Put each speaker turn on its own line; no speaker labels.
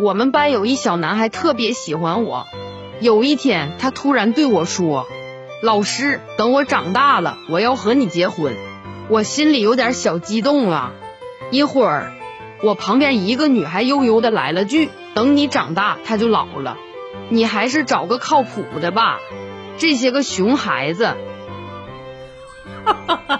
我们班有一小男孩特别喜欢我。有一天他突然对我说老师等我长大了我要和你结婚。我心里有点小激动啊一会儿我旁边一个女孩悠悠的来了句等你长大他就老了。你还是找个靠谱的吧。这些个熊孩子。
哈哈哈